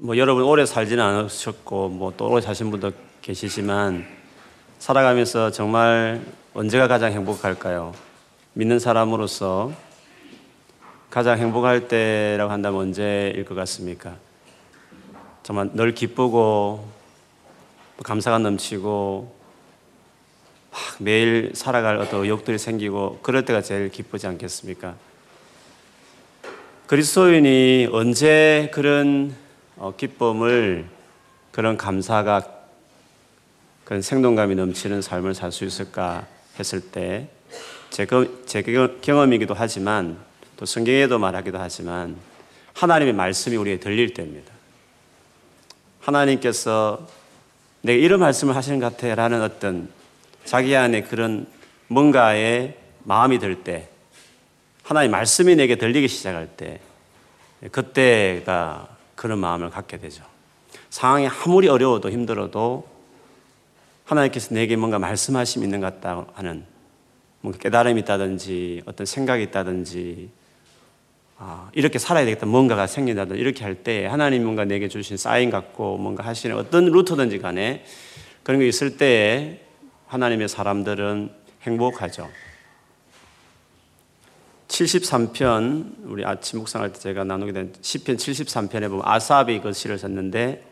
뭐 여러분 오래 살지는 않으셨고 뭐 또 오래 사신 분도 계시지만 살아가면서 정말 언제가 가장 행복할까요? 믿는 사람으로서 가장 행복할 때라고 한다면 언제일 것 같습니까? 정말 늘 기쁘고 감사가 넘치고 막 매일 살아갈 어떤 의욕들이 생기고 그럴 때가 제일 기쁘지 않겠습니까? 그리스도인이 언제 그런 어, 기쁨을 그런 감사가 그런 생동감이 넘치는 삶을 살 수 있을까 했을 때 제, 제 경험이기도 하지만 또 성경에도 말하기도 하지만 하나님의 말씀이 우리에게 들릴 때입니다. 하나님께서 내가 이런 말씀을 하시는 것 같아 라는 어떤 자기 안에 그런 뭔가의 마음이 들 때, 하나님 말씀이 내게 들리기 시작할 때, 그때가 그런 마음을 갖게 되죠. 상황이 아무리 어려워도 힘들어도 하나님께서 내게 뭔가 말씀하심이 있는 것 같다 하는 뭔가 깨달음이 있다든지 어떤 생각이 있다든지 아, 이렇게 살아야 되겠다 뭔가가 생긴다든지 이렇게 할 때 하나님 뭔가 내게 주신 사인 같고 뭔가 하시는 어떤 루트든지 간에 그런 게 있을 때에 하나님의 사람들은 행복하죠. 73편 우리 아침 묵상할 때 제가 나누게 된 10편 73편에 보면 아삽이 그 시를 썼는데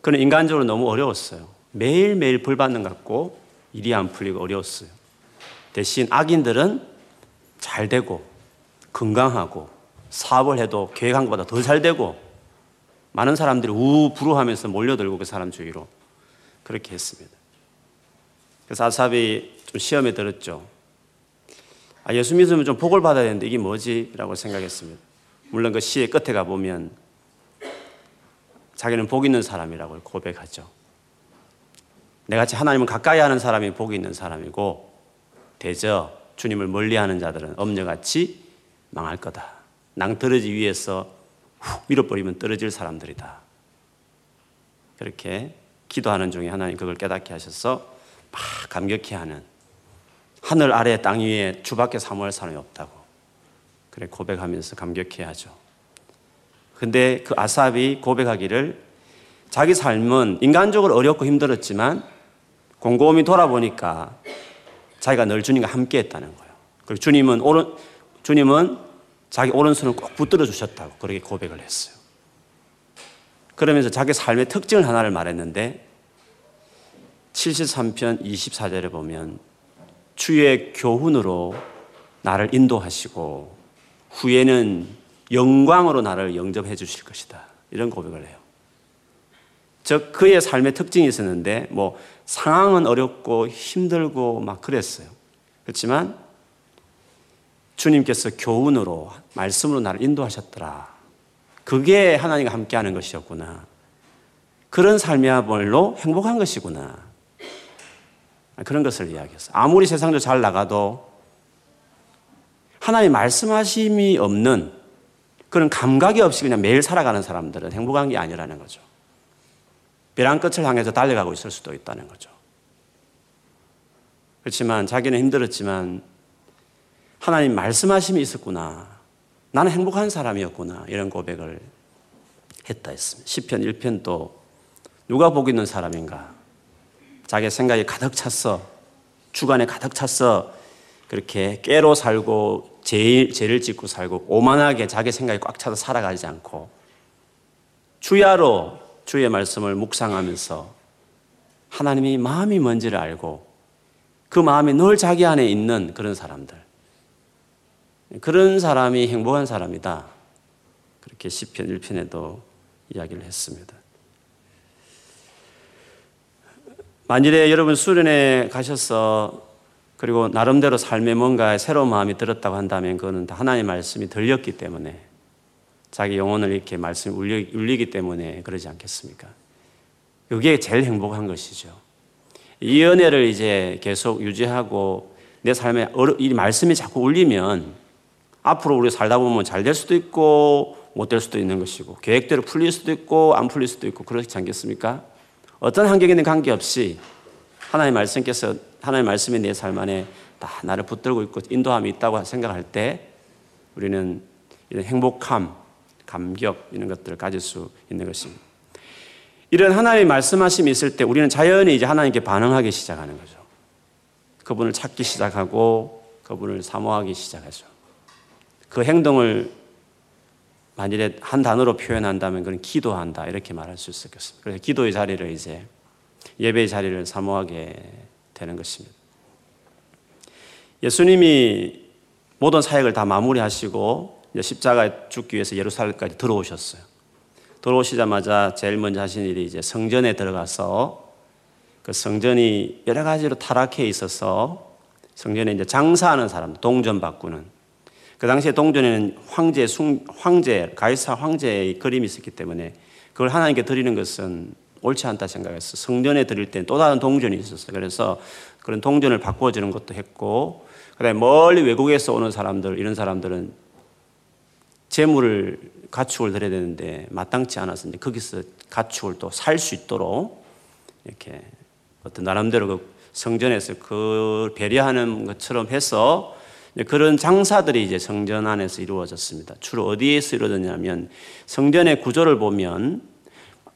그는 인간적으로 너무 어려웠어요. 매일매일 불 받는 것 같고 일이 안 풀리고 어려웠어요. 대신 악인들은 잘 되고 건강하고 사업을 해도 계획한 것보다 더 잘 되고 많은 사람들이 우부루하면서 몰려들고 그 사람 주위로 그렇게 했습니다. 그래서 아삽이 좀 시험에 들었죠. 아, 예수 믿으면 좀 복을 받아야 되는데 이게 뭐지? 라고 생각했습니다. 물론 그 시의 끝에 가보면 자기는 복 있는 사람이라고 고백하죠. 내같이 하나님을 가까이 하는 사람이 복이 있는 사람이고, 대저 주님을 멀리 하는 자들은 엄녀같이 망할 거다. 낭떠러지 위에서 훅 밀어버리면 떨어질 사람들이다. 그렇게 기도하는 중에 하나님 그걸 깨닫게 하셔서 막 감격해 하는 하늘 아래 땅 위에 주밖에 사모할 사람이 없다고 그래 고백하면서 감격해 하죠. 근데 그 아삽이 고백하기를 자기 삶은 인간적으로 어렵고 힘들었지만 곰곰이 돌아보니까 자기가 늘 주님과 함께 했다는 거예요. 그리고 주님은 오른, 주님은 자기 오른손을 꼭 붙들어 주셨다고 그렇게 고백을 했어요. 그러면서 자기 삶의 특징을 하나를 말했는데 73편 24절에 보면 주의 교훈으로 나를 인도하시고 후에는 영광으로 나를 영접해 주실 것이다. 이런 고백을 해요. 즉 그의 삶의 특징이 있었는데 뭐 상황은 어렵고 힘들고 막 그랬어요. 그렇지만 주님께서 교훈으로 말씀으로 나를 인도하셨더라. 그게 하나님과 함께하는 것이었구나. 그런 삶이야말로 행복한 것이구나. 그런 것을 이야기했어요. 아무리 세상도 잘 나가도 하나님 말씀하심이 없는 그런 감각이 없이 그냥 매일 살아가는 사람들은 행복한 게 아니라는 거죠. 벼랑 끝을 향해서 달려가고 있을 수도 있다는 거죠. 그렇지만 자기는 힘들었지만 하나님 말씀하심이 있었구나. 나는 행복한 사람이었구나. 이런 고백을 했다 했습니다. 10편 1편도 누가 복 있는 사람인가? 자기 생각이 가득 찼어. 주관에 가득 찼어. 그렇게 깨로 살고 죄, 죄를 짓고 살고 오만하게 자기 생각이 꽉 차서 살아가지 않고 주야로 주의 말씀을 묵상하면서 하나님이 마음이 뭔지를 알고 그 마음이 늘 자기 안에 있는 그런 사람들. 그런 사람이 행복한 사람이다. 그렇게 10편 1편에도 이야기를 했습니다. 만일에 여러분 수련회 가셔서 그리고 나름대로 삶에 뭔가 새로운 마음이 들었다고 한다면 그거는 다 하나님의 말씀이 들렸기 때문에 자기 영혼을 이렇게 말씀이 울리, 울리기 때문에 그러지 않겠습니까? 그게 제일 행복한 것이죠. 이 은혜를 이제 계속 유지하고 내 삶에 이 말씀이 자꾸 울리면 앞으로 우리 살다 보면 잘 될 수도 있고 못 될 수도 있는 것이고 계획대로 풀릴 수도 있고 안 풀릴 수도 있고 그렇지 않겠습니까? 어떤 환경에는 관계없이 하나님의 말씀께서 하나님의 말씀이 내 삶 안에 다 나를 붙들고 있고 인도함이 있다고 생각할 때 우리는 이런 행복함, 감격 이런 것들을 가질 수 있는 것입니다. 이런 하나님의 말씀하심이 있을 때 우리는 자연히 이제 하나님께 반응하기 시작하는 거죠. 그분을 찾기 시작하고 그분을 사모하기 시작하죠. 그 행동을 만일에 한 단어로 표현한다면 그건 기도한다 이렇게 말할 수 있을 것입니다. 그래서 기도의 자리를 이제 예배의 자리를 사모하게 되는 것입니다. 예수님이 모든 사역을 다 마무리하시고 십자가 죽기 위해서 예루살렘까지 들어오셨어요. 들어오시자마자 제일 먼저 하신 일이 이제 성전에 들어가서 그 성전이 여러 가지로 타락해 있어서 성전에 이제 장사하는 사람, 동전 바꾸는 그 당시에 동전에는 황제, 숭, 황제, 가이사 황제의 그림이 있었기 때문에 그걸 하나님께 드리는 것은 옳지 않다 생각했어. 성전에 드릴 때는 또 다른 동전이 있었어요. 그래서 그런 동전을 바꿔주는 것도 했고, 그 다음에 멀리 외국에서 오는 사람들, 이런 사람들은 재물을, 가축을 드려야 되는데 마땅치 않아서 이제 거기서 가축을 또 살 수 있도록 이렇게 어떤 나름대로 그 성전에서 그 배려하는 것처럼 해서 그런 장사들이 이제 성전 안에서 이루어졌습니다. 주로 어디에서 이루어졌냐면 성전의 구조를 보면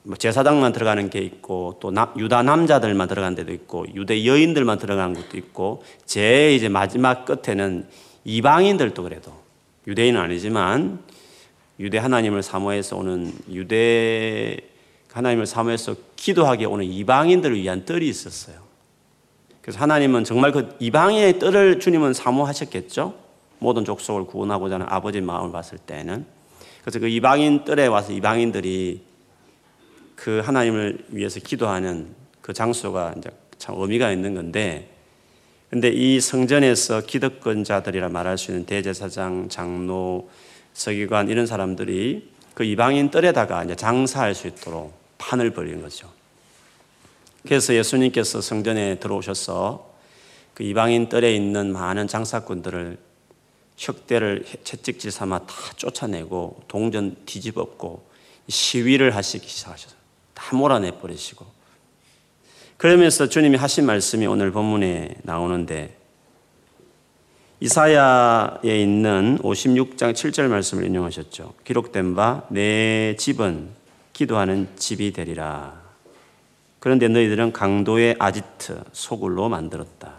뭐 제사장만 들어가는 게 있고 또 유다 남자들만 들어간 데도 있고 유대 여인들만 들어간 것도 있고 제 이제 마지막 끝에는 이방인들도 그래도 유대인은 아니지만 유대 하나님을 사모해서 오는 유대 하나님을 사모해서 기도하게 오는 이방인들을 위한 뜰이 있었어요. 그래서 하나님은 정말 그 이방인의 뜰을 주님은 사모하셨겠죠. 모든 족속을 구원하고자 하는 아버지 마음을 봤을 때는. 그래서 그 이방인 뜰에 와서 이방인들이 그 하나님을 위해서 기도하는 그 장소가 이제 참 의미가 있는 건데, 근데 이 성전에서 기득권자들이라 말할 수 있는 대제사장, 장로, 서기관 이런 사람들이 그 이방인 뜰에다가 이제 장사할 수 있도록 판을 벌인 거죠. 그래서 예수님께서 성전에 들어오셔서 그 이방인 뜰에 있는 많은 장사꾼들을 혁대를 채찍질 삼아 다 쫓아내고 동전 뒤집었고 시위를 하시기 시작하셨어요. 다 몰아내 버리시고. 그러면서 주님이 하신 말씀이 오늘 본문에 나오는데 이사야에 있는 56장 7절 말씀을 인용하셨죠. 기록된 바 내 집은 기도하는 집이 되리라. 그런데 너희들은 강도의 아지트 소굴로 만들었다.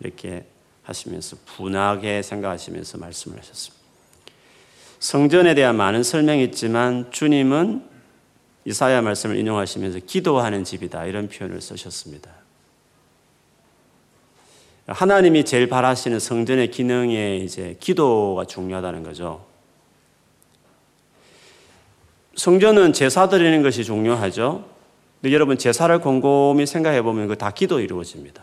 이렇게 하시면서 분하게 생각하시면서 말씀을 하셨습니다. 성전에 대한 많은 설명이 있지만 주님은 이사야 말씀을 인용하시면서 기도하는 집이다 이런 표현을 쓰셨습니다. 하나님이 제일 바라시는 성전의 기능에 이제 기도가 중요하다는 거죠. 성전은 제사 드리는 것이 중요하죠. 근데 여러분 제사를 곰곰이 생각해 보면 그 다 기도 이루어집니다.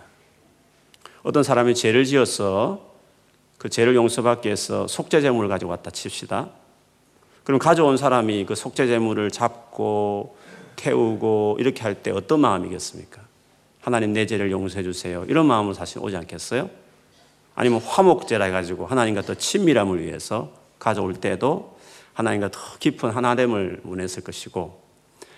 어떤 사람이 죄를 지어서 그 죄를 용서받기 위해서 속죄 제물을 가지고 왔다 칩시다. 그럼 가져온 사람이 그 속죄 제물을 잡고 태우고 이렇게 할 때 어떤 마음이겠습니까? 하나님 내 죄를 용서해 주세요. 이런 마음으로 사실 오지 않겠어요? 아니면 화목제라 해가지고 하나님과 더 친밀함을 위해서 가져올 때도 하나님과 더 깊은 하나됨을 원했을 것이고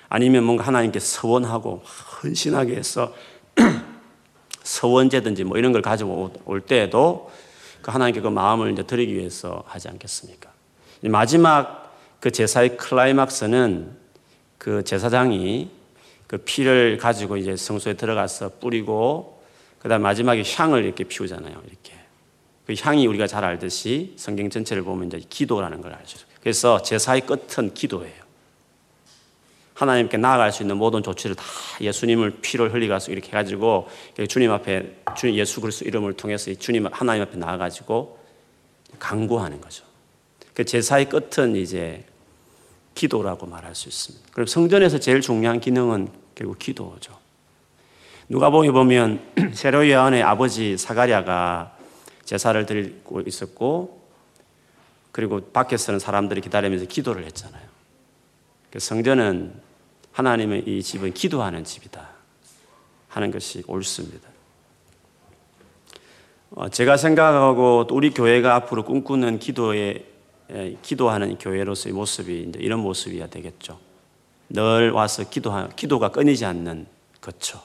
아니면 뭔가 하나님께 서원하고 헌신하게 해서 서원제든지 뭐 이런 걸 가지고 올 때에도 그 하나님께 그 마음을 이제 드리기 위해서 하지 않겠습니까? 마지막 그 제사의 클라이막스는 그 제사장이 그 피를 가지고 이제 성소에 들어가서 뿌리고 그다음 마지막에 향을 이렇게 피우잖아요. 이렇게 그 향이 우리가 잘 알듯이 성경 전체를 보면 이제 기도라는 걸 알죠. 그래서 제사의 끝은 기도예요. 하나님께 나아갈 수 있는 모든 조치를 다 예수님을 피를 흘리가서 이렇게 해가지고 주님 앞에 주님 예수 그리스도 이름을 통해서 주님 하나님 앞에 나아가지고 강구하는 거죠. 그 제사의 끝은 이제 기도라고 말할 수 있습니다. 그럼 성전에서 제일 중요한 기능은 결국 기도죠. 누가복음 보면 세로 요한의 아버지 사가랴가 제사를 드리고 있었고 그리고 밖에서는 사람들이 기다리면서 기도를 했잖아요. 성전은 하나님의 이 집은 기도하는 집이다 하는 것이 옳습니다. 어, 제가 생각하고 또 우리 교회가 앞으로 꿈꾸는 기도에 기도하는 교회로서의 모습이 이제 이런 모습이야 되겠죠. 늘 와서 기도하, 기도가 끊이지 않는 거죠.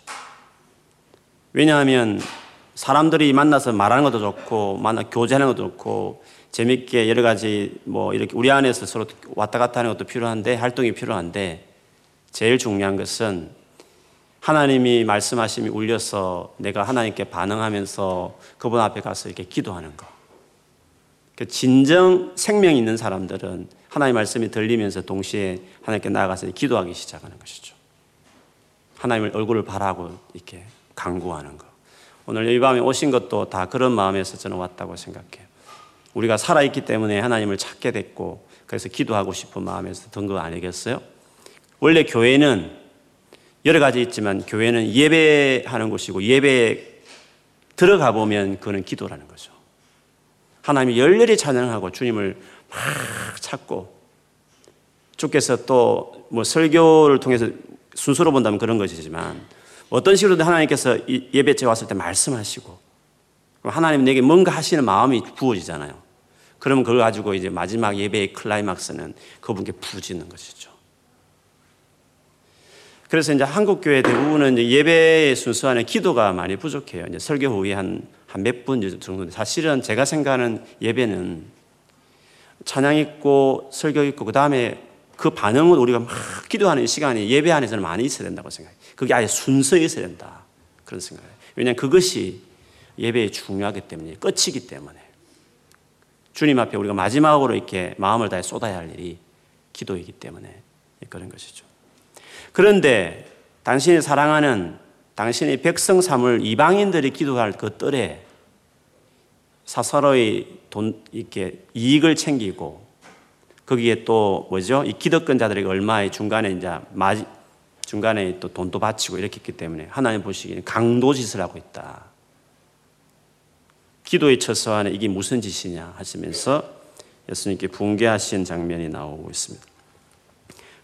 왜냐하면 사람들이 만나서 말하는 것도 좋고, 만나 교제하는 것도 좋고, 재밌게 여러 가지 뭐 이렇게 우리 안에서 서로 왔다 갔다 하는 것도 필요한데, 활동이 필요한데, 제일 중요한 것은 하나님이 말씀하심이 울려서 내가 하나님께 반응하면서 그분 앞에 가서 이렇게 기도하는 거. 그 진정 생명 있는 사람들은 하나님 말씀이 들리면서 동시에 하나님께 나아가서 기도하기 시작하는 것이죠. 하나님을 얼굴을 바라고 이렇게 강구하는 거. 오늘 이 밤에 오신 것도 다 그런 마음에서 저는 왔다고 생각해요. 우리가 살아있기 때문에 하나님을 찾게 됐고 그래서 기도하고 싶은 마음에서 든 거 아니겠어요? 원래 교회는 여러 가지 있지만 교회는 예배하는 곳이고 예배에 들어가 보면 그거는 기도라는 거죠. 하나님이 열렬히 찬양하고 주님을 막 찾고 주께서 또 뭐 설교를 통해서 순서로 본다면 그런 것이지만 어떤 식으로든 하나님께서 예배째 왔을 때 말씀하시고 하나님 내게 뭔가 하시는 마음이 부어지잖아요. 그러면 그걸 가지고 이제 마지막 예배의 클라이막스는 그분께 부어지는 것이죠. 그래서 이제 한국 교회 대부분은 예배의 순서 안에 기도가 많이 부족해요. 이제 설교 후에 한 한 몇 분 정도. 사실은 제가 생각하는 예배는 찬양 있고 설교 있고 그 다음에 그 반응은 우리가 막 기도하는 시간이 예배 안에서는 많이 있어야 된다고 생각해요. 그게 아예 순서에 있어야 된다. 그런 생각이에요. 왜냐하면 그것이 예배에 중요하기 때문에, 끝이기 때문에. 주님 앞에 우리가 마지막으로 이렇게 마음을 다해 쏟아야 할 일이 기도이기 때문에 그런 것이죠. 그런데 당신이 사랑하는 당신의 백성 삼을 이방인들이 기도할 그 뜰에 사서로의 돈, 이렇게 이익을 챙기고 거기에 또 뭐죠? 이 기득권자들에게 얼마의 중간에 이제 마지, 중간에 또 돈도 바치고 이렇게 했기 때문에 하나님 보시기에는 강도짓을 하고 있다. 기도의 처소 안에 이게 무슨 짓이냐 하시면서 예수님께 붕괴하신 장면이 나오고 있습니다.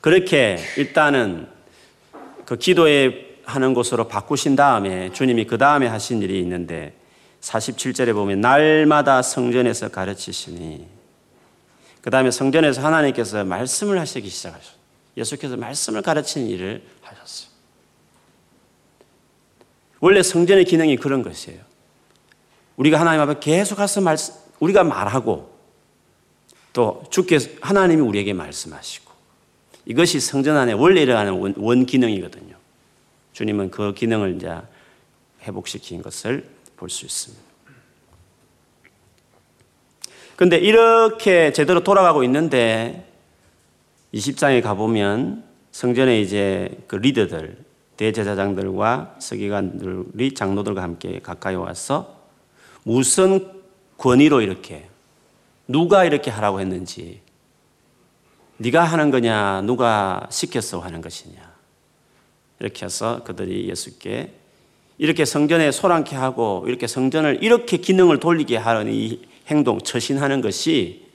그렇게 일단은 그 기도에 하는 곳으로 바꾸신 다음에 주님이 그 다음에 하신 일이 있는데 47절에 보면 날마다 성전에서 가르치시니 그 다음에 성전에서 하나님께서 말씀을 하시기 시작하셨어요. 예수께서 말씀을 가르치는 일을 하셨어요. 원래 성전의 기능이 그런 것이에요. 우리가 하나님 앞에 계속 가서 말, 우리가 말하고 또 주께서 하나님이 우리에게 말씀하시고 이것이 성전 안에 원래 일어나는 원, 원 기능이거든요. 주님은 그 기능을 이제 회복시킨 것을 볼 수 있습니다. 근데 이렇게 제대로 돌아가고 있는데 20장에 가보면 성전에 이제 그 리더들, 대제사장들과 서기관들이 장로들과 함께 가까이 와서 무슨 권위로 이렇게 누가 이렇게 하라고 했는지 네가 하는 거냐 누가 시켰어 하는 것이냐 이렇게 해서 그들이 예수께 이렇게 성전에 소란케 하고 이렇게 성전을 이렇게 기능을 돌리게 하는 이 행동, 처신하는 것이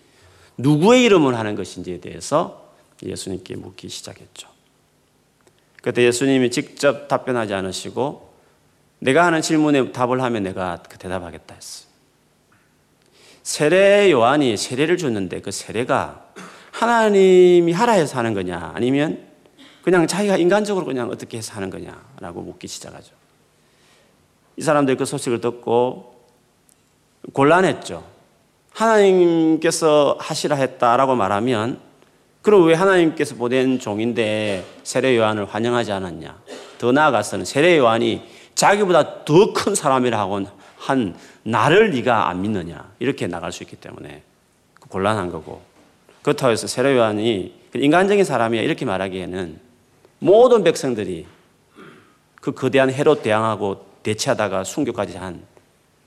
누구의 이름을 하는 것인지에 대해서 예수님께 묻기 시작했죠. 그때 예수님이 직접 답변하지 않으시고 내가 하는 질문에 답을 하면 내가 그 대답하겠다 했어요. 세례 요한이 세례를 줬는데 그 세례가 하나님이 하라 해서 하는 거냐 아니면 그냥 자기가 인간적으로 그냥 어떻게 해서 하는 거냐라고 묻기 시작하죠. 이 사람들 그 소식을 듣고 곤란했죠. 하나님께서 하시라 했다라고 말하면 그럼 왜 하나님께서 보낸 종인데 세례 요한을 환영하지 않았냐? 더 나아가서는 세례 요한이 자기보다 더 큰 사람이라 하고 한 나를 네가 안 믿느냐? 이렇게 나갈 수 있기 때문에 곤란한 거고 그렇다고 해서 세례 요한이 인간적인 사람이야 이렇게 말하기에는 모든 백성들이 그 거대한 헤롯 대항하고 대치하다가 순교까지 한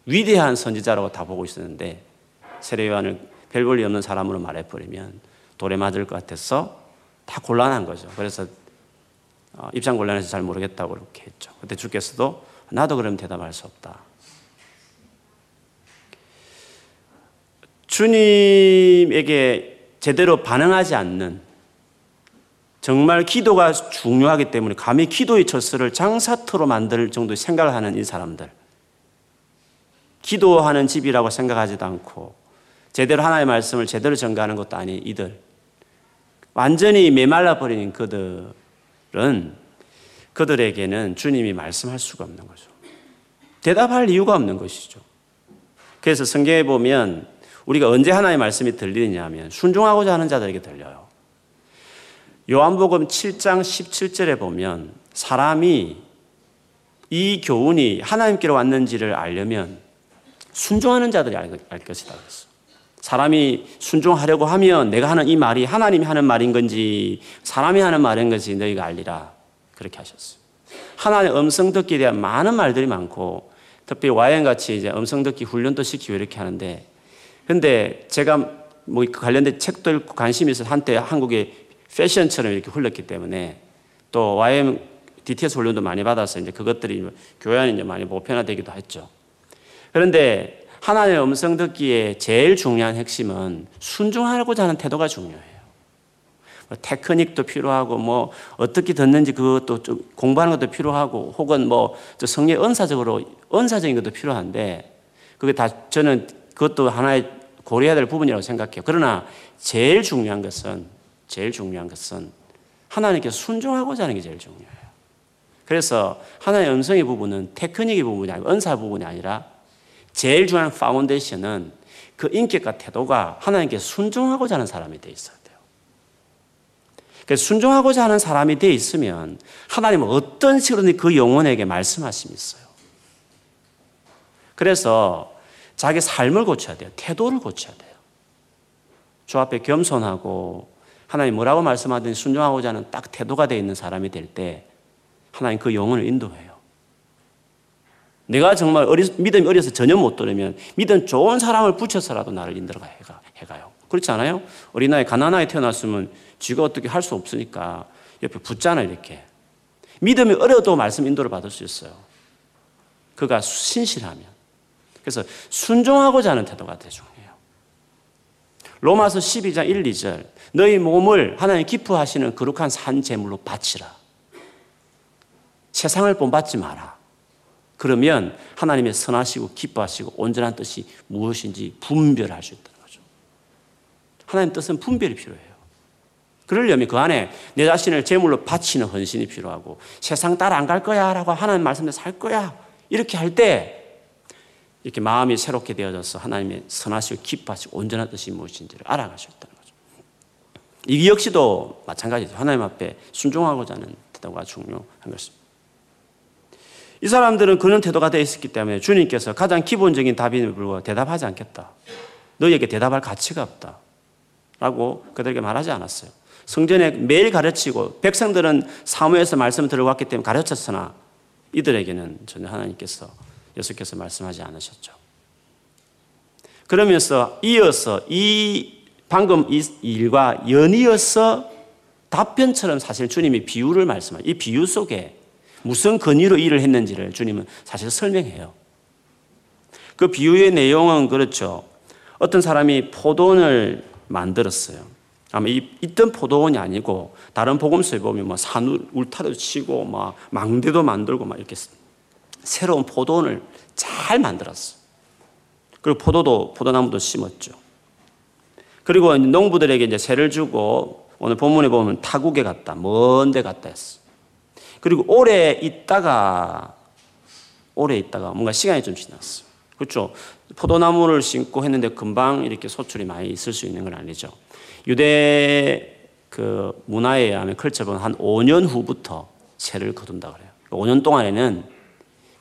위대한 선지자라고 다 보고 있었는데 세례 요한을 별 볼일 없는 사람으로 말해버리면 돌에 맞을 것 같아서 다 곤란한 거죠. 그래서 어, 입장 곤란해서 잘 모르겠다고 그렇게 했죠. 그때 주께서도 나도 그럼 대답할 수 없다. 주님에게 제대로 반응하지 않는 정말 기도가 중요하기 때문에 감히 기도의 철수를 장사터로 만들 정도의 생각을 하는 이 사람들. 기도하는 집이라고 생각하지도 않고 제대로 하나님의 말씀을 제대로 전가하는 것도 아닌 이들. 완전히 메말라 버린 그들은 그들에게는 주님이 말씀할 수가 없는 거죠. 대답할 이유가 없는 것이죠. 그래서 성경에 보면 우리가 언제 하나님의 말씀이 들리느냐 하면 순종하고자 하는 자들에게 들려요. 요한복음 7장 17절에 보면 사람이 이 교훈이 하나님께로 왔는지를 알려면 순종하는 자들이 알 것이다. 그랬어. 사람이 순종하려고 하면 내가 하는 이 말이 하나님이 하는 말인 건지 사람이 하는 말인 건지 너희가 알리라. 그렇게 하셨어요. 하나님의 음성 듣기에 대한 많은 말들이 많고 특히 와인같이 이제 음성 듣기 훈련도 시키고 이렇게 하는데 근데 제가 뭐 관련된 책도 읽고 관심이 있어서 한때 한국의 패션처럼 이렇게 흘렀기 때문에 또 YM DTS 훈련도 많이 받아서 이제 그것들이 교회 안에 이제 많이 보편화되기도 했죠. 그런데 하나님의 음성 듣기에 제일 중요한 핵심은 순종하고자 하는 태도가 중요해요. 뭐 테크닉도 필요하고 뭐 어떻게 듣는지 그것도 좀 공부하는 것도 필요하고 혹은 뭐 성령 은사적으로 은사적인 것도 필요한데 그게 다 저는 그것도 하나의 고려해야 될 부분이라고 생각해요. 그러나 제일 중요한 것은 제일 중요한 것은 하나님께 순종하고자 하는 게 제일 중요해요. 그래서 하나님의 음성의 부분은 테크닉의 부분이 아니고 은사 부분이 아니라 제일 중요한 파운데이션은 그 인격과 태도가 하나님께 순종하고자 하는 사람이 돼 있어야 돼요. 그래서 순종하고자 하는 사람이 돼 있으면 하나님은 어떤 식으로든 그 영혼에게 말씀하심이 있어요. 그래서 자기 삶을 고쳐야 돼요. 태도를 고쳐야 돼요. 주 앞에 겸손하고 하나님 뭐라고 말씀하든 순종하고자 하는 딱 태도가 되어 있는 사람이 될 때 하나님 그 영혼을 인도해요. 내가 정말 어리, 믿음이 어려서 전혀 못 들으면 믿음 좋은 사람을 붙여서라도 나를 인도가 해가, 해가요. 그렇지 않아요? 어린아이 가난하게 태어났으면 쥐가 어떻게 할 수 없으니까 옆에 붙잖아 이렇게. 믿음이 어려도 말씀 인도를 받을 수 있어요. 그가 신실하면. 그래서 순종하고자 하는 태도가 되게 중요해요. 로마서 12장 1, 2절 너희 몸을 하나님 기뻐하시는 거룩한 산 제물로 바치라. 세상을 본받지 마라. 그러면 하나님의 선하시고 기뻐하시고 온전한 뜻이 무엇인지 분별할 수 있다는 거죠. 하나님 뜻은 분별이 필요해요. 그러려면 그 안에 내 자신을 제물로 바치는 헌신이 필요하고 세상 따라 안 갈 거야 라고 하나님 말씀대로 살 거야 이렇게 할 때 이렇게 마음이 새롭게 되어져서 하나님의 선하시고 기뻐하시고 온전한 뜻이 무엇인지를 있다는 거죠. 이 역시도 마찬가지죠. 하나님 앞에 순종하고자 하는 태도가 중요한 것입니다. 이 사람들은 그런 태도가 되어 있었기 때문에 주님께서 가장 기본적인 답임을 불구하고 대답하지 않겠다. 너에게 대답할 가치가 없다. 라고 그들에게 말하지 않았어요. 성전에 매일 가르치고 백성들은 사무에서 말씀을 들어왔기 때문에 가르쳤으나 이들에게는 전혀 하나님께서 예수께서 말씀하지 않으셨죠. 그러면서 이어서 이 방금 이 일과 연이어서 답변처럼 사실 주님이 비유를 말씀하이 비유 속에 무슨 근위로 일을 했는지를 주님은 사실 설명해요. 그 비유의 내용은 그렇죠. 어떤 사람이 포도원을 만들었어요. 아마 이, 있던 포도원이 아니고 다른 복음서에 보면 뭐 산 울타리도 치고 막 망대도 만들고 막 이렇게 새로운 포도원을 잘 만들었어. 그리고 포도도, 포도나무도 심었죠. 그리고 농부들에게 이제 세를 주고 오늘 본문에 보면 타국에 갔다, 먼데 갔다 했어. 그리고 오래 있다가, 오래 있다가 뭔가 시간이 좀 지났어. 그렇죠. 포도나무를 심고 했는데 금방 이렇게 소출이 많이 있을 수 있는 건 아니죠. 유대 그 문화에 의하면 클처는 한 5년 후부터 세를 거둔다 그래요. 5년 동안에는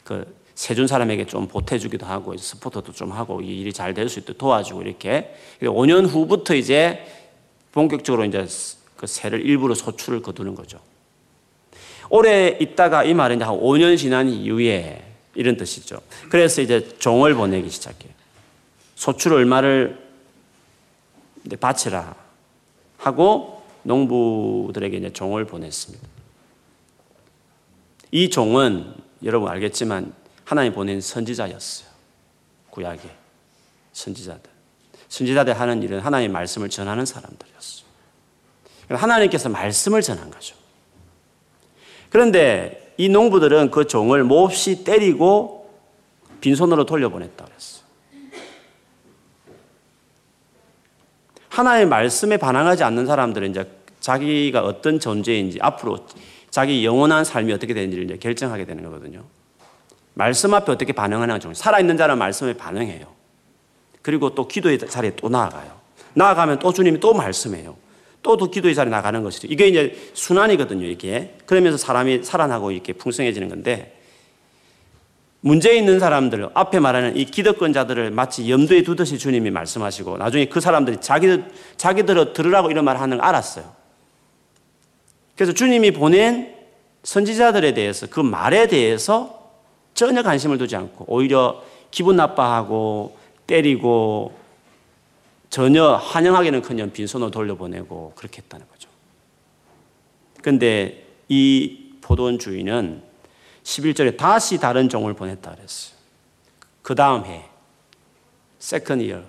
그 세준 사람에게 좀 보태주기도 하고 스포터도 좀 하고 이 일이 잘 될 수 있도록 도와주고 이렇게 5년 후부터 이제 본격적으로 이제 그 세를 일부러 소출을 거두는 거죠. 오래 있다가 이 말은 이제 한 5년 지난 이후에 이런 뜻이죠. 그래서 이제 종을 보내기 시작해요. 소출 얼마를 바치라 하고 농부들에게 이제 종을 보냈습니다. 이 종은 여러분 알겠지만 하나님 보낸 선지자였어요. 구약에 선지자들. 선지자들 하는 일은 하나님의 말씀을 전하는 사람들이었어요. 하나님께서 말씀을 전한 거죠. 그런데 이 농부들은 그 종을 몹시 때리고 빈손으로 돌려보냈다 그랬어요. 하나님의 말씀에 반항하지 않는 사람들은 이제 자기가 어떤 존재인지 앞으로 자기 영원한 삶이 어떻게 되는지를 이제 결정하게 되는 거거든요. 말씀 앞에 어떻게 반응하나 좀 살아있는 자는 말씀에 반응해요. 그리고 또 기도의 자리에 또 나아가요. 나아가면 또 주님이 또 말씀해요. 또더 기도의 자리에 나가는 것이죠. 이게 이제 순환이거든요, 이게. 그러면서 사람이 살아나고 이렇게 풍성해지는 건데, 문제 있는 사람들, 앞에 말하는 이 기득권자들을 마치 염두에 두듯이 주님이 말씀하시고, 나중에 그 사람들이 자기들, 자기들 들으라고 이런 말 하는 걸 알았어요. 그래서 주님이 보낸 선지자들에 대해서 그 말에 대해서 전혀 관심을 두지 않고, 오히려 기분 나빠하고, 때리고, 전혀 환영하기는 그냥 빈손으로 돌려보내고 그렇게 했다는 거죠. 근데 이 포도원 주인은 11절에 다시 다른 종을 보냈다 그랬어요. 그 다음 해, second year.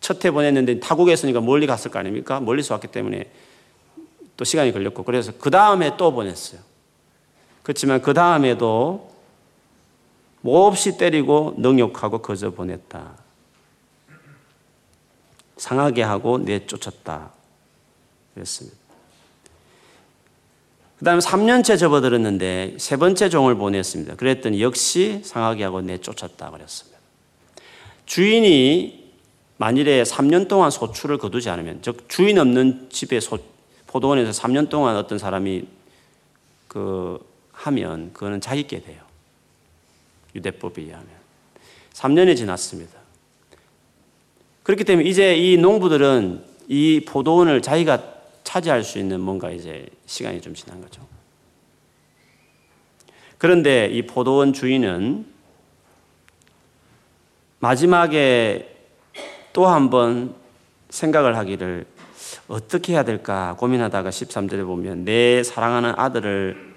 첫 해 보냈는데 타국에 있으니까 멀리 갔을 거 아닙니까? 멀리서 왔기 때문에 또 시간이 걸렸고, 그래서 그 다음에 또 보냈어요. 그렇지만 그 다음에도 몹시 때리고 능욕하고 거저 보냈다. 상하게 하고 내쫓았다. 그랬습니다. 그 다음에 3년째 접어들었는데 세 번째 종을 보냈습니다. 그랬더니 역시 상하게 하고 내쫓았다. 그랬습니다. 주인이 만일에 3년 동안 소출을 거두지 않으면, 즉, 주인 없는 집에 소, 포도원에서 3년 동안 어떤 사람이 그, 하면 그거는 자기께 돼요. 유대법에 의하면. 3년이 지났습니다. 그렇기 때문에 이제 이 농부들은 이 포도원을 자기가 차지할 수 있는 뭔가 이제 시간이 좀 지난 거죠. 그런데 이 포도원 주인은 마지막에 또 한 번 생각을 하기를 어떻게 해야 될까 고민하다가 13절에 보면 내 사랑하는 아들을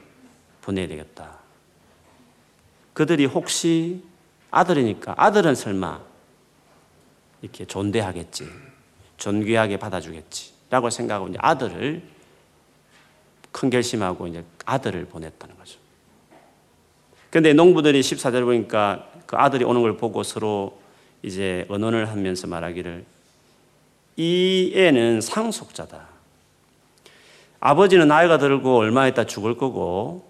보내야 되겠다. 그들이 혹시 아들이니까 아들은 설마 이렇게 존대하겠지. 존귀하게 받아주겠지. 라고 생각하고 이제 아들을 큰 결심하고 이제 아들을 보냈다는 거죠. 근데 농부들이 14절 보니까 그 아들이 오는 걸 보고 서로 이제 언언을 하면서 말하기를 이 애는 상속자다. 아버지는 나이가 들고 얼마 있다 죽을 거고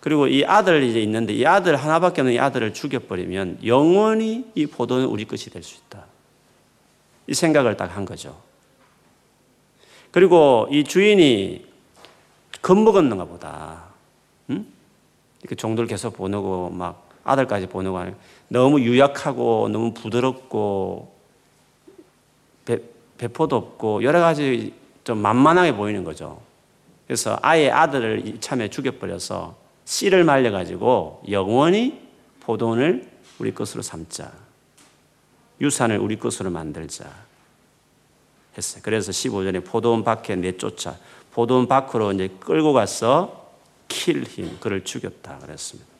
그리고 이 아들 이제 있는데 이 아들 하나밖에 없는 이 아들을 죽여버리면 영원히 이 포도는 우리 것이 될 수 있다. 이 생각을 딱 한 거죠. 그리고 이 주인이 겁먹었는가 보다. 응? 이렇게 종들 계속 보내고 막 아들까지 보내고 하는 너무 유약하고 너무 부드럽고 배, 배포도 없고 여러 가지 좀 만만하게 보이는 거죠. 그래서 아예 아들을 이참에 죽여버려서 씨를 말려가지고 영원히 포도원을 우리 것으로 삼자. 유산을 우리 것으로 만들자 했어요. 그래서 15절에 포도원 밖에 내쫓아 포도원 밖으로 이제 끌고 가서 킬 힘 그를 죽였다 그랬습니다.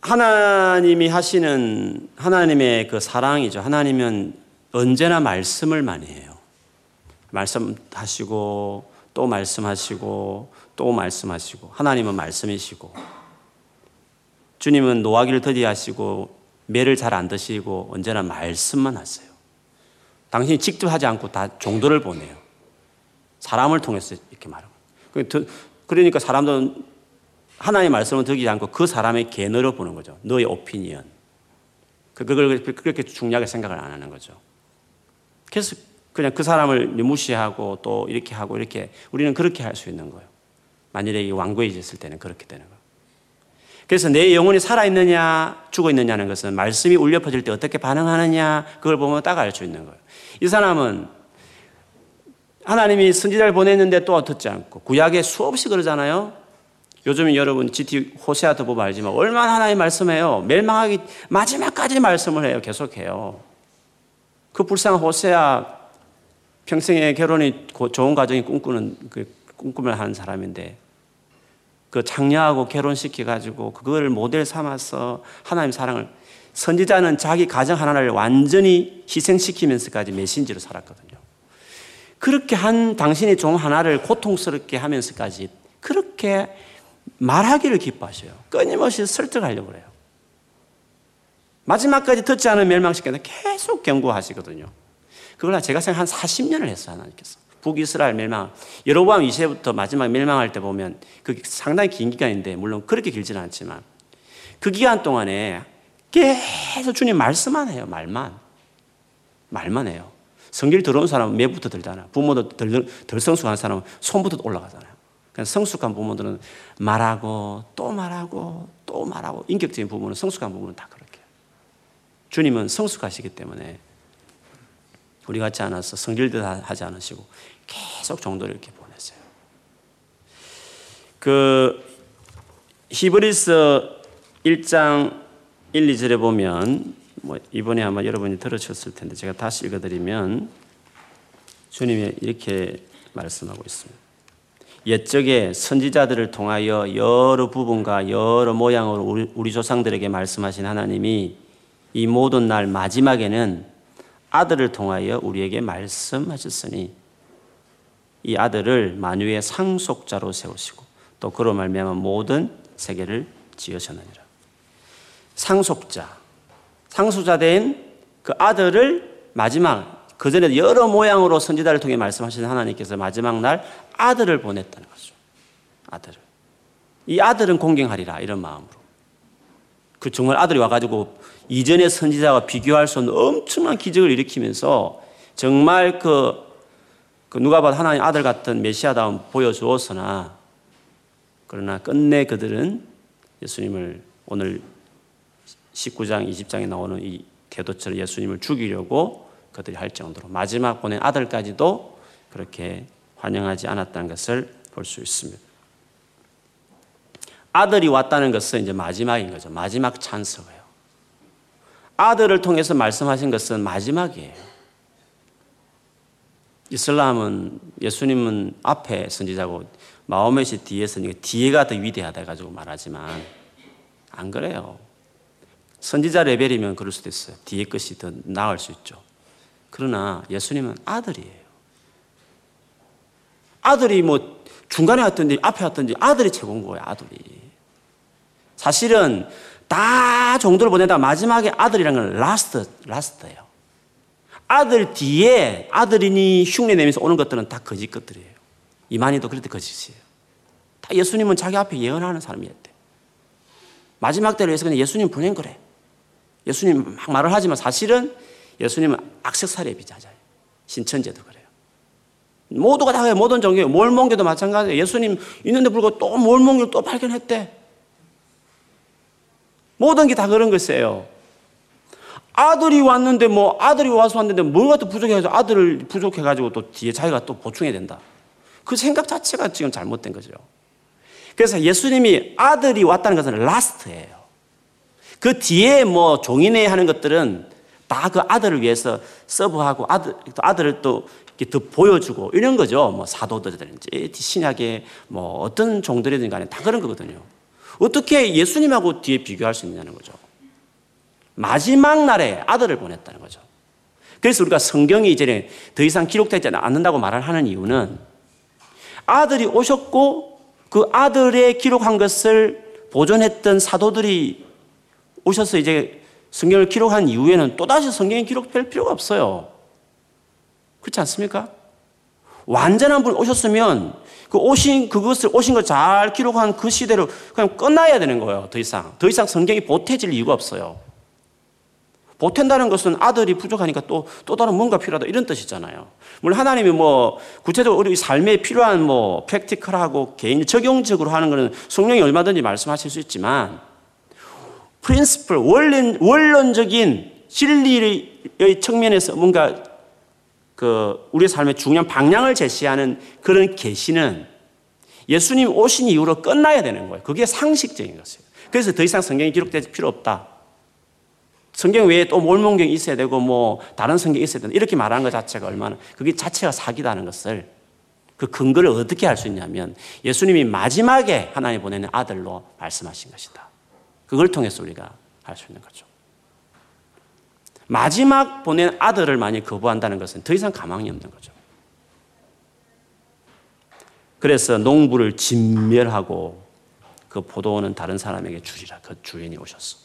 하나님이 하시는 하나님의 그 사랑이죠. 하나님은 언제나 말씀을 많이 해요. 말씀하시고 또 말씀하시고 또 말씀하시고 하나님은 말씀이시고 주님은 노하기를 더디하시고 매를 잘 안 드시고 언제나 말씀만 하세요. 당신이 직접 하지 않고 다 종도를 보내요. 사람을 통해서 이렇게 말하고. 그러니까 사람들은 하나님의 말씀을 듣지 않고 그 사람의 개너를 보는 거죠. 너의 오피니언. 그, 그걸 그렇게 중요하게 생각을 안 하는 거죠. 그래서 그냥 그 사람을 무시하고 또 이렇게 하고 이렇게 우리는 그렇게 할 수 있는 거예요. 만일에 왕고해졌을 때는 그렇게 되는 거예요. 그래서 내 영혼이 살아있느냐, 죽어있느냐는 것은 말씀이 울려 퍼질 때 어떻게 반응하느냐, 그걸 보면 딱 알 수 있는 거예요. 이 사람은 하나님이 선지자를 보냈는데 또 듣지 않고, 구약에 수없이 그러잖아요. 요즘은 여러분 GT 호세아도 보면 알지만 얼마나 하나님 말씀해요. 멸망하기 마지막까지 말씀을 해요. 계속해요. 그 불쌍한 호세아 평생에 결혼이 좋은 가정이 꿈꾸는 그 꿈꿈을 하는 사람인데 그 장녀하고 결혼시켜 가지고 그걸 모델 삼아서 하나님 사랑을 선지자는 자기 가정 하나를 완전히 희생시키면서까지 메신지로 살았거든요. 그렇게 한 당신의 종 하나를 고통스럽게 하면서까지 그렇게 말하기를 기뻐하셔요. 끊임없이 설득하려고 그래요. 마지막까지 듣지 않은 멸망시키는 계속 경고하시거든요. 그걸 제가 생각 한 40년을 했어요, 하나님께서. 북이스라엘 멸망. 여로보암 2세부터 마지막 멸망할 때 보면 그 상당히 긴 기간인데 물론 그렇게 길지는 않지만 그 기간 동안에 계속 주님 말씀만 해요. 말만. 말만 해요. 성질 더러운 사람은 매부터 들잖아요. 부모도 덜, 덜 성숙한 사람은 손부터 올라가잖아요. 성숙한 부모들은 말하고 또 말하고 또 말하고 인격적인 부분은 성숙한 부분은 다 그렇게. 주님은 성숙하시기 때문에 우리 같지 않아서 성질도 하지 않으시고 계속 정도를 이렇게 보냈어요. 그 히브리서 1장 1, 2절에 보면 뭐 이번에 아마 여러분이 들으셨을 텐데 제가 다시 읽어드리면 주님이 이렇게 말씀하고 있습니다. 옛적에 선지자들을 통하여 여러 부분과 여러 모양으로 우리, 우리 조상들에게 말씀하신 하나님이 이 모든 날 마지막에는 아들을 통하여 우리에게 말씀하셨으니 이 아들을 만유의 상속자로 세우시고 또 그로 말미암아 모든 세계를 지으셨느니라. 상속자, 상속자 된 그 아들을 마지막 그 전에 여러 모양으로 선지자를 통해 말씀하신 하나님께서 마지막 날 아들을 보냈다는 거죠. 아들을. 이 아들은 공경하리라 이런 마음으로. 그 정말 아들이 와가지고 이전의 선지자와 비교할 수 없는 엄청난 기적을 일으키면서 정말 그, 그 누가 봐도 하나님 아들 같은 메시아다움 보여주었으나 그러나 끝내 그들은 예수님을 오늘 19장, 20장에 나오는 이 태도처럼 예수님을 죽이려고 그들이 할 정도로 마지막 보낸 아들까지도 그렇게 환영하지 않았다는 것을 볼 수 있습니다. 아들이 왔다는 것은 이제 마지막인 거죠. 마지막 찬스예요. 아들을 통해서 말씀하신 것은 마지막이에요. 이슬람은 예수님은 앞에 선지자고 마호멧이 뒤에 서니까 뒤에가 더 위대하다 해가지고 말하지만 안 그래요. 선지자 레벨이면 그럴 수도 있어요. 뒤에 것이 더 나을 수 있죠. 그러나 예수님은 아들이에요. 아들이 뭐 중간에 왔든지 앞에 왔든지 아들이 최고인 거예요, 아들이. 사실은 다 종들을 보내다 마지막에 아들이라는 건 last, last예요. 아들 뒤에 아들이니 흉내 내면서 오는 것들은 다 거짓 것들이에요. 이만희도 그럴 때 거짓이에요. 다 예수님은 자기 앞에 예언하는 사람이었대. 마지막 때를 위해서 그냥 예수님 보낸 거래. 예수님 막 말을 하지만 사실은 예수님은 악색살의 비자자예요. 신천제도 그래요. 모두가 다 모든 종교, 몰몬교도 마찬가지예요. 예수님 있는데 불구하고 또 몰몬교를 또 발견했대. 모든 게 다 그런 것이에요. 아들이 왔는데 뭐 아들이 와서 왔는데 뭐가 또 부족해가지고 아들을 부족해가지고 또 뒤에 자기가 또 보충해야 된다. 그 생각 자체가 지금 잘못된 거죠. 그래서 예수님이 아들이 왔다는 것은 라스트예요. 그 뒤에 뭐 종인회 하는 것들은 다 그 아들을 위해서 서브하고 아들, 또 아들을 또 이렇게 더 보여주고 이런 거죠. 뭐 사도들이든지 신약의 뭐 어떤 종들이든 간에 다 그런 거거든요. 어떻게 예수님하고 뒤에 비교할 수 있냐는 거죠. 마지막 날에 아들을 보냈다는 거죠. 그래서 우리가 성경이 이제 더 이상 기록되지 않는다고 말을 하는 이유는 아들이 오셨고 그 아들의 기록한 것을 보존했던 사도들이 오셔서 이제 성경을 기록한 이후에는 또다시 성경이 기록될 필요가 없어요. 그렇지 않습니까? 완전한 분 오셨으면 그 오신 그것을 오신 걸 잘 기록한 그 시대로 그냥 끝나야 되는 거예요. 더 이상 더 이상 성경이 보태질 이유가 없어요. 보탠다는 것은 아들이 부족하니까 또, 또 다른 뭔가 필요하다 이런 뜻이잖아요. 물론 하나님이 뭐 구체적으로 우리 삶에 필요한 뭐 팩티컬하고 개인 적용적으로 하는 것은 성령이 얼마든지 말씀하실 수 있지만 프린스플 원론, 원론적인 진리의 측면에서 뭔가 그 우리 삶의 중요한 방향을 제시하는 그런 계시는 예수님 오신 이후로 끝나야 되는 거예요. 그게 상식적인 것이에요. 그래서 더 이상 성경이 기록될 필요 없다. 성경 외에 또 몰몬경이 있어야 되고 뭐 다른 성경이 있어야 된다. 이렇게 말하는 것 자체가 얼마나 그게 자체가 사기다는 것을 그 근거를 어떻게 할 수 있냐면 예수님이 마지막에 하나님 보내는 아들로 말씀하신 것이다. 그걸 통해서 우리가 할수 있는 거죠. 마지막 보낸 아들을 만약 거부한다는 것은 더 이상 가망이 없는 거죠. 그래서 농부를 진멸하고 그 포도원은 다른 사람에게 주리라. 그 주인이 오셨어.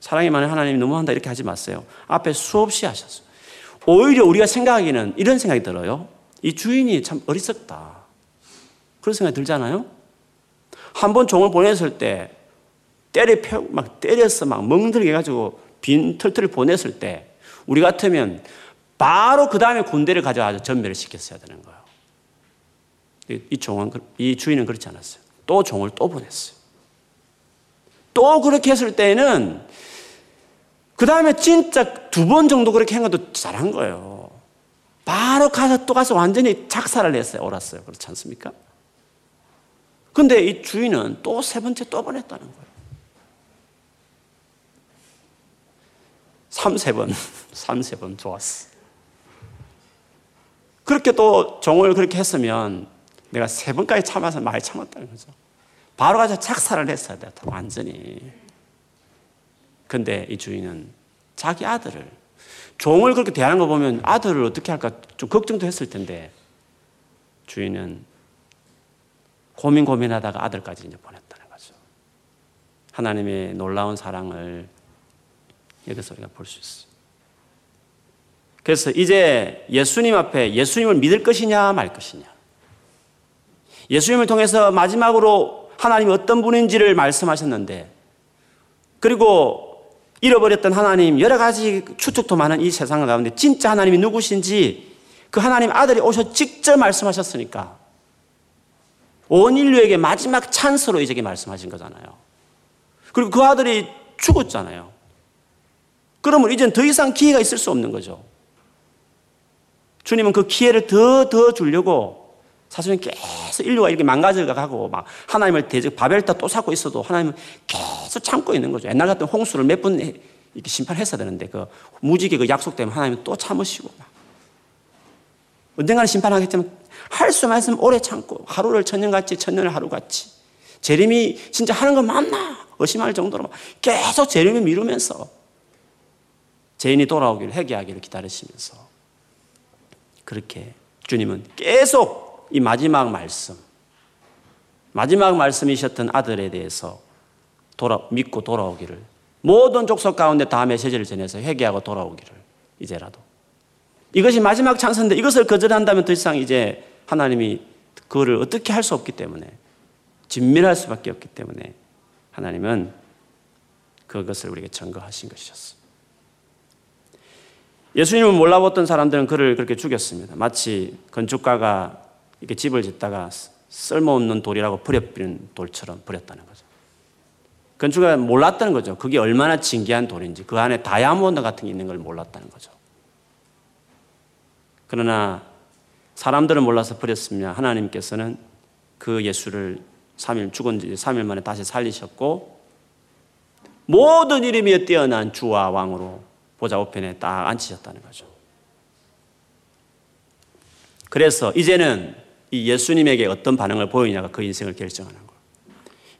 사랑이 많은 하나님이 너무한다 이렇게 하지 마세요. 앞에 수없이 하셨어요. 오히려 우리가 생각하기는 이런 생각이 들어요. 이 주인이 참 어리석다. 그런 생각이 들잖아요. 한 번 종을 보냈을 때 때려 막 때려서 막 멍들게 해가지고 빈 털털을 보냈을 때 우리 같으면 바로 그 다음에 군대를 가져와서 전멸을 시켰어야 되는 거예요. 이 종은, 이 주인은 그렇지 않았어요. 또 종을 또 보냈어요. 또 그렇게 했을 때는 그 다음에 진짜 두 번 정도 그렇게 한 것도 잘한 거예요. 바로 가서 또 가서 완전히 작사를 했어요. 옳았어요. 그렇지 않습니까? 근데 이 주인은 또 세 번째 또 보냈다는 거예요. 3, 세 번, 3, 세번 좋았어. 그렇게 또 종을 그렇게 했으면 내가 세 번까지 참아서 많이 참았다는 거죠. 바로 가서 착사를 했어야 돼. 완전히. 근데 이 주인은 자기 아들을 종을 그렇게 대하는 거 보면 아들을 어떻게 할까 좀 걱정도 했을 텐데 주인은 고민 고민하다가 아들까지 이제 보냈다는 거죠. 하나님의 놀라운 사랑을 여기서 우리가 볼 수 있어요. 그래서 이제 예수님 앞에 예수님을 믿을 것이냐 말 것이냐. 예수님을 통해서 마지막으로 하나님이 어떤 분인지를 말씀하셨는데 그리고 잃어버렸던 하나님 여러 가지 추측도 많은 이 세상 가운데 진짜 하나님이 누구신지 그 하나님 아들이 오셔 직접 말씀하셨으니까 온 인류에게 마지막 찬스로 이제 말씀하신 거잖아요. 그리고 그 아들이 죽었잖아요. 그러면 이젠 더 이상 기회가 있을 수 없는 거죠. 주님은 그 기회를 더, 더 주려고 사실은 계속 인류가 이렇게 망가져 가고 막 하나님을 대적 바벨탑 또 쌓고 있어도 하나님은 계속 참고 있는 거죠. 옛날 같은 홍수를 몇 번 이렇게 심판했어야 되는데 그 무지개 그 약속 때문에 하나님은 또 참으시고 막 언젠가는 심판하겠지만 할 수만 있으면 오래 참고 하루를 천년같이 천년을 하루같이 재림이 진짜 하는 거 맞나 의심할 정도로 계속 재림을 미루면서 죄인이 돌아오기를 회개하기를 기다리시면서 그렇게 주님은 계속 이 마지막 말씀, 마지막 말씀이셨던 아들에 대해서 돌아, 믿고 돌아오기를 모든 족속 가운데 다 메시지를 전해서 회개하고 돌아오기를 이제라도 이것이 마지막 찬스인데 이것을 거절한다면 더 이상 이제 하나님이 그거를 어떻게 할 수 없기 때문에 진밀할 수밖에 없기 때문에 하나님은 그것을 우리에게 증거하신 것이었어. 예수님을 몰라봤던 사람들은 그를 그렇게 죽였습니다. 마치 건축가가 이렇게 집을 짓다가 쓸모없는 돌이라고 버려버린 돌처럼 버렸다는 거죠. 건축가 몰랐다는 거죠. 그게 얼마나 진귀한 돌인지 그 안에 다이아몬드 같은 게 있는 걸 몰랐다는 거죠. 그러나 사람들은 몰라서 버렸으며 하나님께서는 그 예수를 3일 죽은 지 3일 만에 다시 살리셨고 모든 이름이 뛰어난 주와 왕으로 보좌 우편에 딱 앉히셨다는 거죠. 그래서 이제는 이 예수님에게 어떤 반응을 보이냐가 그 인생을 결정하는 거예요.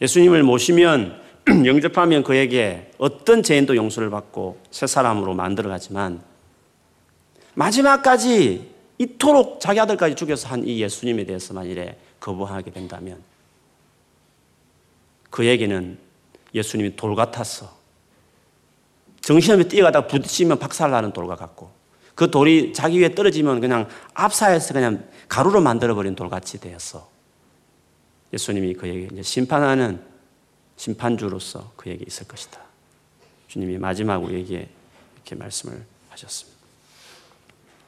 예수님을 모시면 영접하면 그에게 어떤 죄인도 용서를 받고 새 사람으로 만들어가지만 마지막까지 이토록 자기 아들까지 죽여서 한 이 예수님에 대해서 만일에 거부하게 된다면 그에게는 예수님이 돌 같았어. 정신없이 뛰어가다가 부딪히면 박살나는 돌과 같고 그 돌이 자기 위에 떨어지면 그냥 압사해서 그냥 가루로 만들어버린 돌같이 되었어. 예수님이 그에게 이제 심판하는 심판주로서 그에게 있을 것이다. 주님이 마지막 우리에게 이렇게 말씀을 하셨습니다.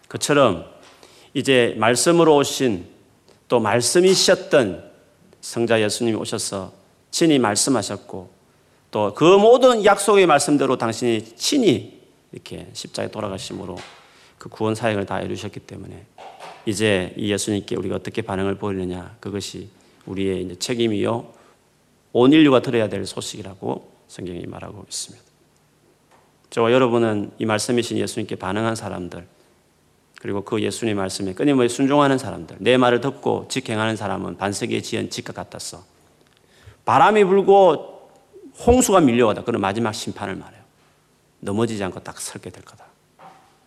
그처럼 이제 말씀으로 오신 또 말씀이셨던 성자 예수님이 오셔서 친히 말씀하셨고 또 그 모든 약속의 말씀대로 당신이 친히 이렇게 십자에 돌아가심으로 그 구원 사역을 다 이루셨기 때문에 이제 이 예수님께 우리가 어떻게 반응을 보이느냐 그것이 우리의 이제 책임이요 온 인류가 들어야 될 소식이라고 성경이 말하고 있습니다. 저와 여러분은 이 말씀이신 예수님께 반응한 사람들 그리고 그 예수님 말씀에 끊임없이 순종하는 사람들 내 말을 듣고 직행하는 사람은 반석에 지은 집과 같았어. 바람이 불고 홍수가 밀려오다. 그런 마지막 심판을 말해요. 넘어지지 않고 딱 설게 될 거다.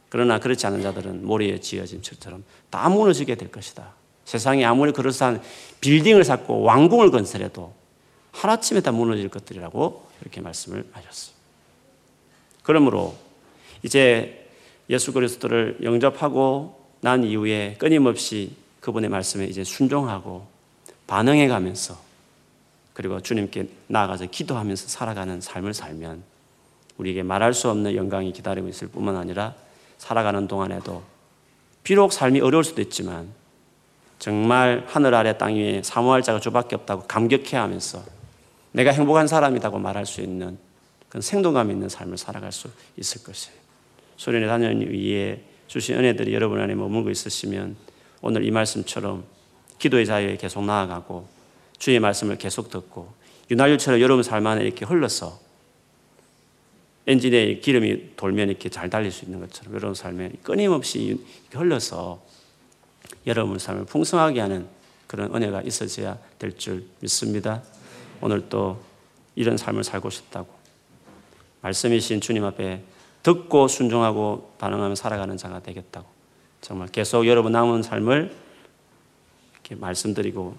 그러나 그렇지 않은 자들은 모래에 지어진 철처럼 다 무너지게 될 것이다. 세상에 아무리 그럴싸한 빌딩을 쌓고 왕궁을 건설해도 하루아침에 다 무너질 것들이라고 이렇게 말씀을 하셨어요. 그러므로 이제 예수 그리스도를 영접하고 난 이후에 끊임없이 그분의 말씀에 이제 순종하고 반응해 가면서 그리고 주님께 나아가서 기도하면서 살아가는 삶을 살면 우리에게 말할 수 없는 영광이 기다리고 있을 뿐만 아니라 살아가는 동안에도 비록 삶이 어려울 수도 있지만 정말 하늘 아래 땅 위에 사모할 자가 주밖에 없다고 감격해 하면서 내가 행복한 사람이라고 말할 수 있는 그런 생동감 있는 삶을 살아갈 수 있을 것이에요. 소련의 단연 위에 주신 은혜들이 여러분 안에 머물고 있으시면 오늘 이 말씀처럼 기도의 자유에 계속 나아가고 주의 말씀을 계속 듣고 윤활유처럼 여러분 삶 안에 이렇게 흘러서 엔진에 기름이 돌면 이렇게 잘 달릴 수 있는 것처럼 여러분 삶에 끊임없이 흘러서 여러분 삶을 풍성하게 하는 그런 은혜가 있어져야 될 줄 믿습니다. 오늘 또 이런 삶을 살고 싶다고 말씀이신 주님 앞에 듣고 순종하고 반응하며 살아가는 자가 되겠다고 정말 계속 여러분 남은 삶을 이렇게 말씀드리고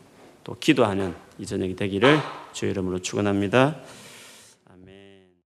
또 기도하는 이 저녁이 되기를 주의 이름으로 축원합니다.